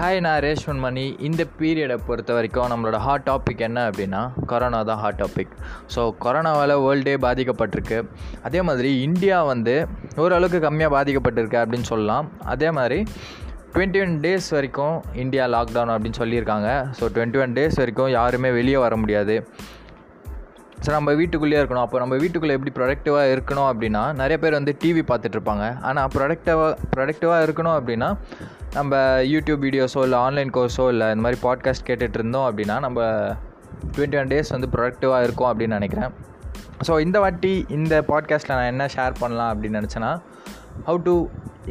Hi நான் ரேஷ்மன் மணி இந்த பீரியடை பொறுத்த வரைக்கும் நம்மளோட ஹாட் டாபிக் என்ன அப்படின்னா கொரோனா தான் ஹாட் டாபிக் ஸோ கொரோனாவால் வேர்ல்டே பாதிக்கப்பட்டிருக்கு. அதே மாதிரி இந்தியா வந்து ஓரளவுக்கு கம்மியாக பாதிக்கப்பட்டிருக்கு அப்படின்னு சொல்லலாம். அதே மாதிரி டுவெண்ட்டி ஒன் டேஸ் வரைக்கும் இந்தியா லாக்டவுன் அப்படின்னு சொல்லியிருக்காங்க. ஸோ டுவெண்ட்டி ஒன் டேஸ் வரைக்கும் யாருமே வெளியே வர முடியாது. ஸோ நம்ம வீட்டுக்குள்ளேயே இருக்கணும். அப்போ நம்ம வீட்டுக்குள்ளே எப்படி ப்ரொடக்டிவாக இருக்கணும் அப்படின்னா நிறைய பேர் வந்து டிவி பார்த்துட்ருப்பாங்க ஆனால் ப்ரொடக்டிவாக ப்ரொடக்டிவாக இருக்கணும் அப்படின்னா நம்ம யூடியூப் வீடியோஸோ இல்லை ஆன்லைன் கோர்ஸோ இல்லை இந்த மாதிரி பாட்காஸ்ட் கேட்டுட்டு இருந்தோம் அப்படின்னா நம்ம டுவெண்ட்டி ஒன் டேஸ் வந்து ப்ரொடக்டிவாக இருக்கும் அப்படின்னு நினைக்கிறேன். ஸோ இந்த வாட்டி இந்த பாட்காஸ்ட்டில் நான் என்ன ஷேர் பண்ணலாம் அப்படின்னு நினச்சேன்னா how to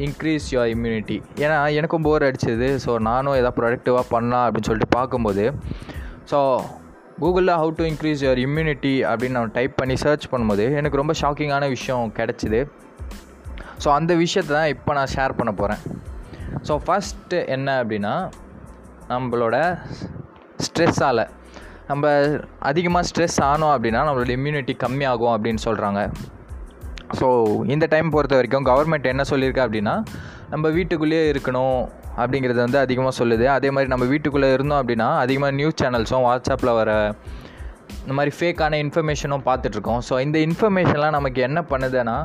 increase your immunity ஏன்னா எனக்கும் போர் அடிச்சது. ஸோ நானும் எதாவது ப்ரொடக்டிவாக பண்ணலாம் அப்படின்னு சொல்லிட்டு பார்க்கும்போது ஸோ கூகுளில் how to increase your immunity அப்படின்னு நான் டைப் பண்ணி சர்ச் பண்ணும்போது எனக்கு ரொம்ப ஷாக்கிங்கான விஷயம் கிடச்சிது. ஸோ அந்த விஷயத்தை தான் இப்போ நான் ஷேர் பண்ண போகிறேன் ஸோ ஃபஸ்ட்டு என்ன அப்படின்னா நம்மளோட ஸ்ட்ரெஸ்ஸால் நம்ம அதிகமாக ஸ்ட்ரெஸ் ஆனோம் அப்படின்னா நம்மளோட இம்யூனிட்டி கம்மியாகும் அப்படின்னு சொல்கிறாங்க ஸோ இந்த டைம் பொறுத்த வரைக்கும் கவர்மெண்ட் என்ன சொல்லியிருக்கா அப்படின்னா நம்ம வீட்டுக்குள்ளேயே இருக்கணும். அப்படிங்கிறது வந்து அதிகமாக சொல்லுது. அதே மாதிரி நம்ம வீட்டுக்குள்ளே இருந்தோம் அப்படின்னா அதிகமாக நியூஸ் சேனல்ஸும் வாட்ஸ்அப்பில் வர இந்த மாதிரி ஃபேக்கான இன்ஃபர்மேஷனும் பார்த்துட்ருக்கோம் ஸோ இந்த இன்ஃபர்மேஷன்லாம் நமக்கு என்ன பண்ணுதுன்னா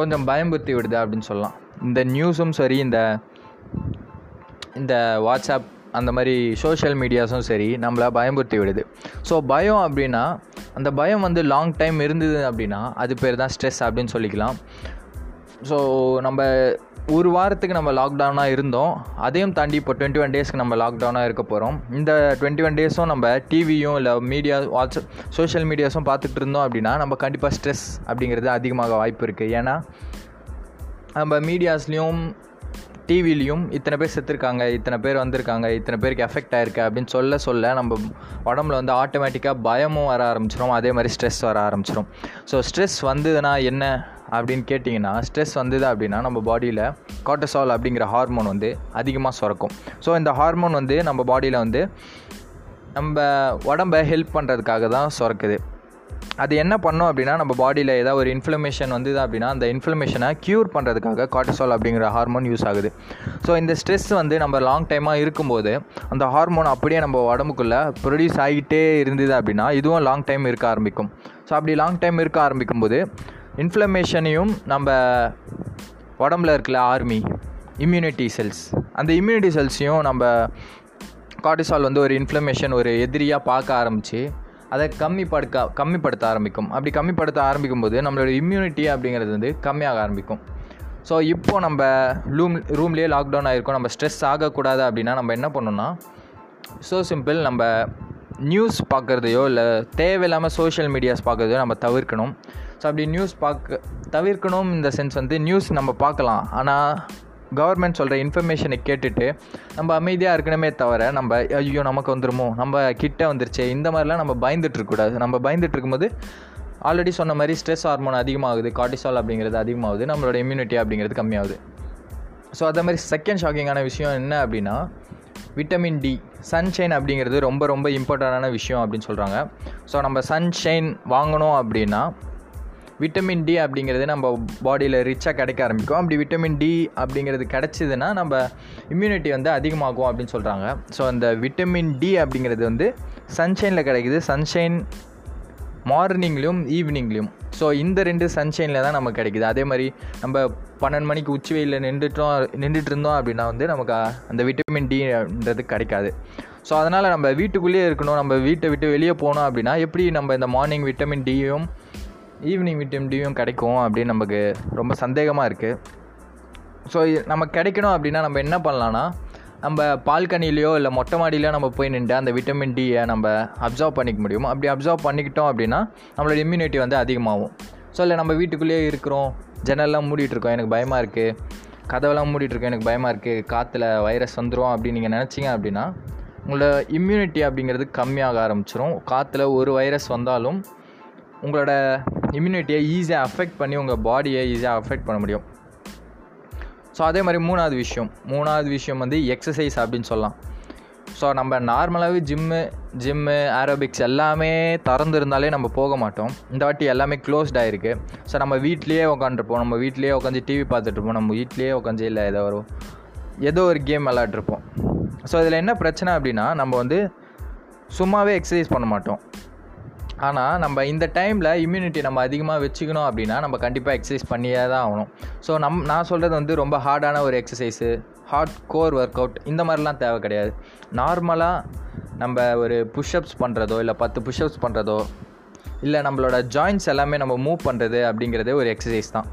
கொஞ்சம் பயம்புத்தி விடுது அப்படின்னு சொல்லலாம். இந்த நியூஸும் சரி இந்த இந்த வாட்ஸ்அப் அந்த மாதிரி சோஷியல் மீடியாஸும் சரி நம்மளை பயம்புறுத்தி விடுது. ஸோ பயம் அப்படின்னா அந்த பயம் வந்து லாங் டைம் இருந்தது அப்படின்னா அது பேர் தான் ஸ்ட்ரெஸ் அப்படின்னு சொல்லிக்கலாம். ஸோ நம்ம ஒரு வாரத்துக்கு நம்ம லாக்டவுனாக இருந்தோம். அதையும் தாண்டி இப்போ டுவெண்ட்டி ஒன் டேஸ்க்கு நம்ம லாக்டவுனாக இருக்க போகிறோம் இந்த டுவெண்ட்டி ஒன் டேஸும் நம்ம டிவியும் இல்லை மீடியா வாட்ஸ்அப் சோஷியல் மீடியாஸும் பார்த்துட்டு இருந்தோம் அப்படின்னா நம்ம கண்டிப்பாக ஸ்ட்ரெஸ் அப்படிங்கிறது அதிகமாக வாய்ப்பு இருக்குது ஏன்னா நம்ம மீடியாஸ்லேயும் டிவிலையும் இத்தனை பேர் செத்துருக்காங்க இத்தனை பேர் வந்திருக்காங்க இத்தனை பேருக்கு எஃபெக்ட் ஆயிருக்கு அப்படின்னு சொல்ல சொல்ல நம்ம உடம்புல வந்து ஆட்டோமேட்டிக்காக பயமும் வர ஆரம்பிச்சிடும் அதே மாதிரி ஸ்ட்ரெஸ் வர ஆரம்பிச்சிடும் ஸோ ஸ்ட்ரெஸ் வந்ததுன்னா என்ன? அப்படின்னு கேட்டிங்கன்னா ஸ்ட்ரெஸ் வந்தது அப்படின்னா நம்ம பாடியில் காட்டசால் அப்படிங்கிற ஹார்மோன் வந்து அதிகமாக சுரக்கும். ஸோ இந்த ஹார்மோன் வந்து நம்ம பாடியில் வந்து நம்ம உடம்பை ஹெல்ப் பண்ணுறதுக்காக தான் சுரக்குது. அது என்ன பண்ணோம் அப்படின்னா நம்ம பாடியில் ஏதாவது ஒரு இன்ஃப்ளமேஷன் வந்தது அப்படின்னா அந்த இன்ஃப்ளமேஷனை க்யூர் பண்ணுறதுக்காக காட்டசால் அப்படிங்கிற ஹார்மோன் யூஸ் ஆகுது. ஸோ இந்த ஸ்ட்ரெஸ் வந்து நம்ம லாங் டைமாக இருக்கும்போது அந்த ஹார்மோன் அப்படியே நம்ம உடம்புக்குள்ளே ப்ரொடியூஸ் ஆகிட்டே இருந்தது அப்படின்னா இதுவும் லாங் டைம் இருக்க ஆரம்பிக்கும். ஸோ அப்படி லாங் டைம் இருக்க ஆரம்பிக்கும்போது இன்ஃப்ளமேஷனையும் நம்ம உடம்புல இருக்கிற ஆர்மி இம்யூனிட்டி செல்ஸ் அந்த இம்யூனிட்டி செல்ஸையும் நம்ம கார்டிசால் வந்து ஒரு இன்ஃப்ளமேஷன் ஒரு எதிரியாக பார்க்க ஆரம்பித்து அதை கம்மிப்படுக்க கம்மிப்படுத்த ஆரம்பிக்கும். அப்படி கம்மிப்படுத்த ஆரம்பிக்கும் போது நம்மளோட இம்யூனிட்டி அப்படிங்கிறது வந்து கம்மியாக ஆரம்பிக்கும். ஸோ இப்போது நம்ம ரூம் ரூம்லேயே லாக்டவுன் ஆகிருக்கோம் நம்ம ஸ்ட்ரெஸ் ஆகக்கூடாது அப்படின்னா நம்ம என்ன பண்ணோம்னா ஸோ சிம்பிள் நம்ம நியூஸ் பார்க்குறதையோ இல்லை தேவையில்லாமல் சோஷியல் மீடியாஸ் பார்க்குறதையோ நம்ம தவிர்க்கணும். ஸோ அப்படி நியூஸ் பார்க்க தவிர்க்கணும் இந்த சென்ஸ் வந்து நியூஸ் நம்ம பார்க்கலாம் ஆனால் கவர்மெண்ட் சொல்கிற இன்ஃபர்மேஷனை கேட்டுட்டு நம்ம அமைதியாக இருக்கணுமே தவிர நம்ம ஐயோ நமக்கு வந்துருமோ? நம்ம கிட்டே வந்துருச்சு? இந்த மாதிரிலாம் நம்ம பயந்துட்டுருக்கக்கூடாது. நம்ம பயந்துட்டு இருக்கும்போது ஆல்ரெடி சொன்ன மாதிரி ஸ்ட்ரெஸ் ஹார்மோன் அதிகமாகுது கார்டிசால் அப்படிங்கிறது அதிகமாகுது நம்மளோட இம்யூனிட்டி அப்படிங்கிறது கம்மியாகுது. ஸோ அதே மாதிரி செகண்ட் ஷாக்கிங்கான விஷயம் என்ன அப்படின்னா விட்டமின் டி சன்ஷைன் அப்படிங்கிறது ரொம்ப ரொம்ப இம்பார்ட்டண்டான விஷயம் அப்படின்னு சொல்கிறாங்க ஸோ நம்ம சன்ஷைன் வாங்கணும் அப்படின்னா விட்டமின் டி அப்படிங்கிறது நம்ம பாடியில் ரிச்சாக கிடைக்க ஆரம்பிக்கும். அப்படி விட்டமின் டி அப்படிங்கிறது கிடச்சிதுன்னா நம்ம இம்யூனிட்டி வந்து அதிகமாகும் அப்படின்னு சொல்கிறாங்க ஸோ அந்த விட்டமின் டி அப்படிங்கிறது வந்து சன்ஷைனில் கிடைக்குது. சன்ஷைன் மார்னிங்லேயும் ஈவினிங்லேயும் ஸோ இந்த ரெண்டு சன்ஷைனில் தான் நமக்கு கிடைக்குது. அதே மாதிரி நம்ம பன்னெண்டு மணிக்கு உச்சி வெயிலில் நின்றுட்டோம் நின்றுட்டு இருந்தோம் அப்படின்னா வந்து நமக்கு அந்த விட்டமின் டின்றது கிடைக்காது. ஸோ அதனால் நம்ம வீட்டுக்குள்ளேயே இருக்கணும். நம்ம வீட்டை விட்டு வெளியே போனோம் அப்படின்னா எப்படி நம்ம இந்த மார்னிங் விட்டமின் டியும் ஈவினிங் விட்டமின் டியும் கிடைக்கும் அப்படின்னு நமக்கு ரொம்ப சந்தேகமாக இருக்குது ஸோ நம்ம கிடைக்கணும் அப்படின்னா நம்ம என்ன பண்ணலான்னா நம்ம பால்கனிலேயோ இல்லை மொட்டை மாடியிலையோ நம்ம போய் நின்று அந்த விட்டமின் டியை நம்ம அப்சர்வ் பண்ணிக்க முடியும். அப்படி அப்சர்வ் பண்ணிக்கிட்டோம் அப்படின்னா நம்மளோட இம்யூனிட்டி வந்து அதிகமாகும். ஸோ இல்லை நம்ம வீட்டுக்குள்ளேயே இருக்கிறோம். ஜன்னல்லாம் மூடிட்டுருக்கோம் எனக்கு பயமாக இருக்குது கதவெல்லாம் மூடிட்டுருக்கோம் எனக்கு பயமாக இருக்குது காற்றுல வைரஸ் வந்துடும் அப்படின்னு நீங்கள் நினச்சிங்க அப்படின்னா உங்களோட இம்யூனிட்டி அப்படிங்கிறது கம்மியாக ஆரம்பிச்சிரும். காற்றுல ஒரு வைரஸ் வந்தாலும் உங்களோட இம்யூனிட்டியை ஈஸியாக அஃபெக்ட் பண்ணி உங்கள் பாடியை ஈஸியாக அஃபெக்ட் பண்ண முடியும். ஸோ அதே மாதிரி மூணாவது விஷயம். மூணாவது விஷயம் வந்து எக்ஸசைஸ் அப்படின்னு சொல்லலாம். ஸோ நம்ம நார்மலாகவே ஜிம்மு ஜிம்மு ஆரோபிக்ஸ் எல்லாமே திறந்து இருந்தாலே நம்ம போக மாட்டோம். இந்த வாட்டி எல்லாமே க்ளோஸ்ட் ஆகிருக்கு ஸோ நம்ம வீட்லேயே உட்காந்துருப்போம் நம்ம வீட்லேயே உட்காந்து டிவி பார்த்துட்ருப்போம் நம்ம வீட்லேயே உட்காந்து இல்லை ஏதோ ஒரு ஏதோ ஒரு கேம் விளாட்ருப்போம் ஸோ இதில் என்ன பிரச்சனை அப்படின்னா நம்ம வந்து சும்மாவே எக்ஸசைஸ் பண்ண மாட்டோம். ஆனால் நம்ம இந்த டைமில் இம்யூனிட்டி நம்ம அதிகமாக வச்சுக்கணும் அப்படின்னா நம்ம கண்டிப்பாக எக்ஸசைஸ் பண்ணியே தான் ஆகணும். ஸோ நம் நான் சொல்கிறது வந்து ரொம்ப ஹார்டான ஒரு exercise hard core workout இந்த மாதிரிலாம் தேவை கிடையாது. நார்மலாக நம்ம ஒரு புஷ்அப்ஸ் பண்ணுறதோ இல்லை பத்து புஷ்அப்ஸ் பண்ணுறதோ இல்லை நம்மளோட ஜாயின்ஸ் எல்லாமே நம்ம மூவ் பண்ணுறது அப்படிங்கிறதே ஒரு எக்ஸசைஸ் தான்.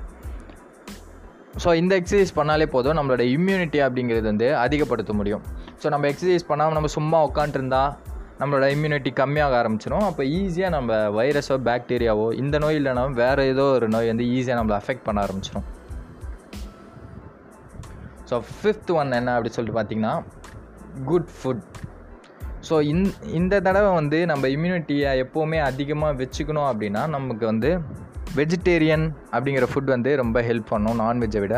ஸோ இந்த எக்ஸசைஸ் பண்ணாலே போதும் நம்மளோட இம்யூனிட்டி அப்படிங்கிறது வந்து அதிகப்படுத்த முடியும். ஸோ நம்ம எக்ஸசைஸ் பண்ணாமல் நம்ம சும்மா உட்காந்துருந்தா நம்மளோட இம்யூனிட்டி கம்மியாக ஆரம்பிச்சிடும் அப்போ ஈஸியாக நம்ம வைரஸோ பாக்டீரியாவோ இந்த நோய் இல்லைனாலும் வேறு ஏதோ ஒரு நோய் வந்து ஈஸியாக நம்மளை அஃபெக்ட் பண்ண ஆரம்பிச்சிடும் ஸோ ஃபிஃப்த் ஒன் என்ன அப்படி சொல்லிட்டு பார்த்தீங்கன்னா குட் ஃபுட் ஸோ இந் இந்த தடவை வந்து நம்ம இம்யூனிட்டியை எப்போவுமே அதிகமாக வச்சுக்கணும் அப்படின்னா நமக்கு வந்து வெஜிடேரியன் அப்படிங்கிற ஃபுட் வந்து ரொம்ப ஹெல்ப் பண்ணும் நான்வெஜ்ஜை விட.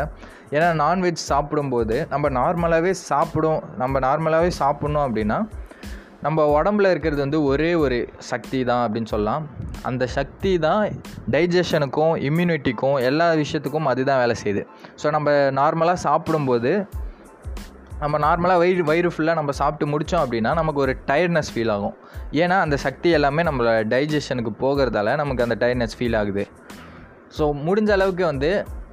ஏன்னா நான்வெஜ் சாப்பிடும்போது நம்ம நார்மலாகவே சாப்பிடும் நம்ம நார்மலாகவே சாப்பிட்ணும் அப்படின்னா நம்ம உடம்புல இருக்கிறது வந்து ஒரே ஒரு சக்தி தான் அப்படின்னு சொல்லலாம். அந்த சக்தி தான் டைஜஷனுக்கும் இம்யூனிட்டிக்கும் எல்லா விஷயத்துக்கும் அதுதான் வேலை செய்யுது. ஸோ நம்ம நார்மலாக சாப்பிடும்போது நம்ம நார்மலாக வயிறு வயிறு ஃபுல்லாக நம்ம சாப்பிட்டு முடித்தோம் அப்படின்னா நமக்கு ஒரு டயர்ட்னஸ் ஃபீல் ஆகும். ஏன்னா அந்த சக்தி எல்லாமே நம்மளோட டைஜஷனுக்கு போகிறதால நமக்கு அந்த டயர்ட்னஸ் ஃபீல் ஆகுது. ஸோ முடிஞ்ச அளவுக்கு வந்து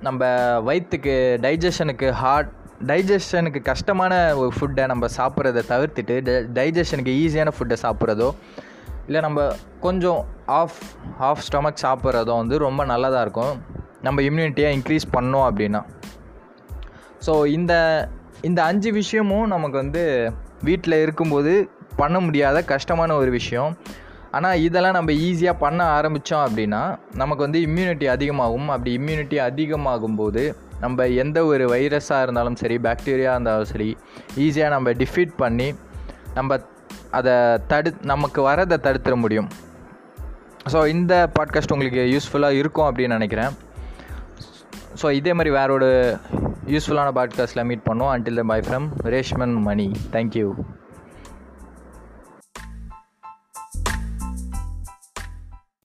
நம்ம வயிற்றுக்கு டைஜஷனுக்கு ஹார்ட் டைஜஷனுக்கு கஷ்டமான ஒரு ஃபுட்டை நம்ம சாப்பிட்றத தவிர்த்துட்டு டைஜஷனுக்கு ஈஸியான ஃபுட்டை சாப்பிட்றதோ இல்லை நம்ம கொஞ்சம் ஆஃப் ஆஃப் ஸ்டொமக் சாப்பிட்றதோ வந்து ரொம்ப நல்லதாக இருக்கும். நம்ம இம்யூனிட்டியை இன்க்ரீஸ் பண்ணோம் அப்படின்னா. ஸோ இந்த இந்த அஞ்சு விஷயமும் நமக்கு வந்து வீட்டில் இருக்கும்போது பண்ண முடியாத கஷ்டமான ஒரு விஷயம். ஆனால் இதெல்லாம் நம்ம ஈஸியாக பண்ண ஆரம்பித்தோம் அப்படின்னா நமக்கு வந்து இம்யூனிட்டி அதிகமாகும். அப்படி இம்யூனிட்டி அதிகமாகும் போது நம்ம எந்த ஒரு வைரஸாக இருந்தாலும் சரி பாக்டீரியா இருந்தாலும் சரி ஈஸியாக நம்ம டிஃபீட் பண்ணி நம்ம அதை தடு நமக்கு வரதை தடுத்துட முடியும். ஸோ இந்த பாட்காஸ்ட் உங்களுக்கு யூஸ்ஃபுல்லாக இருக்கும் அப்படின்னு நினைக்கிறேன். ஸோ இதே மாதிரி வேற ஒரு யூஸ்ஃபுல்லான பாட்காஸ்ட்டில் மீட் பண்ணுவோம். Until the bye from Reshman Mani thank you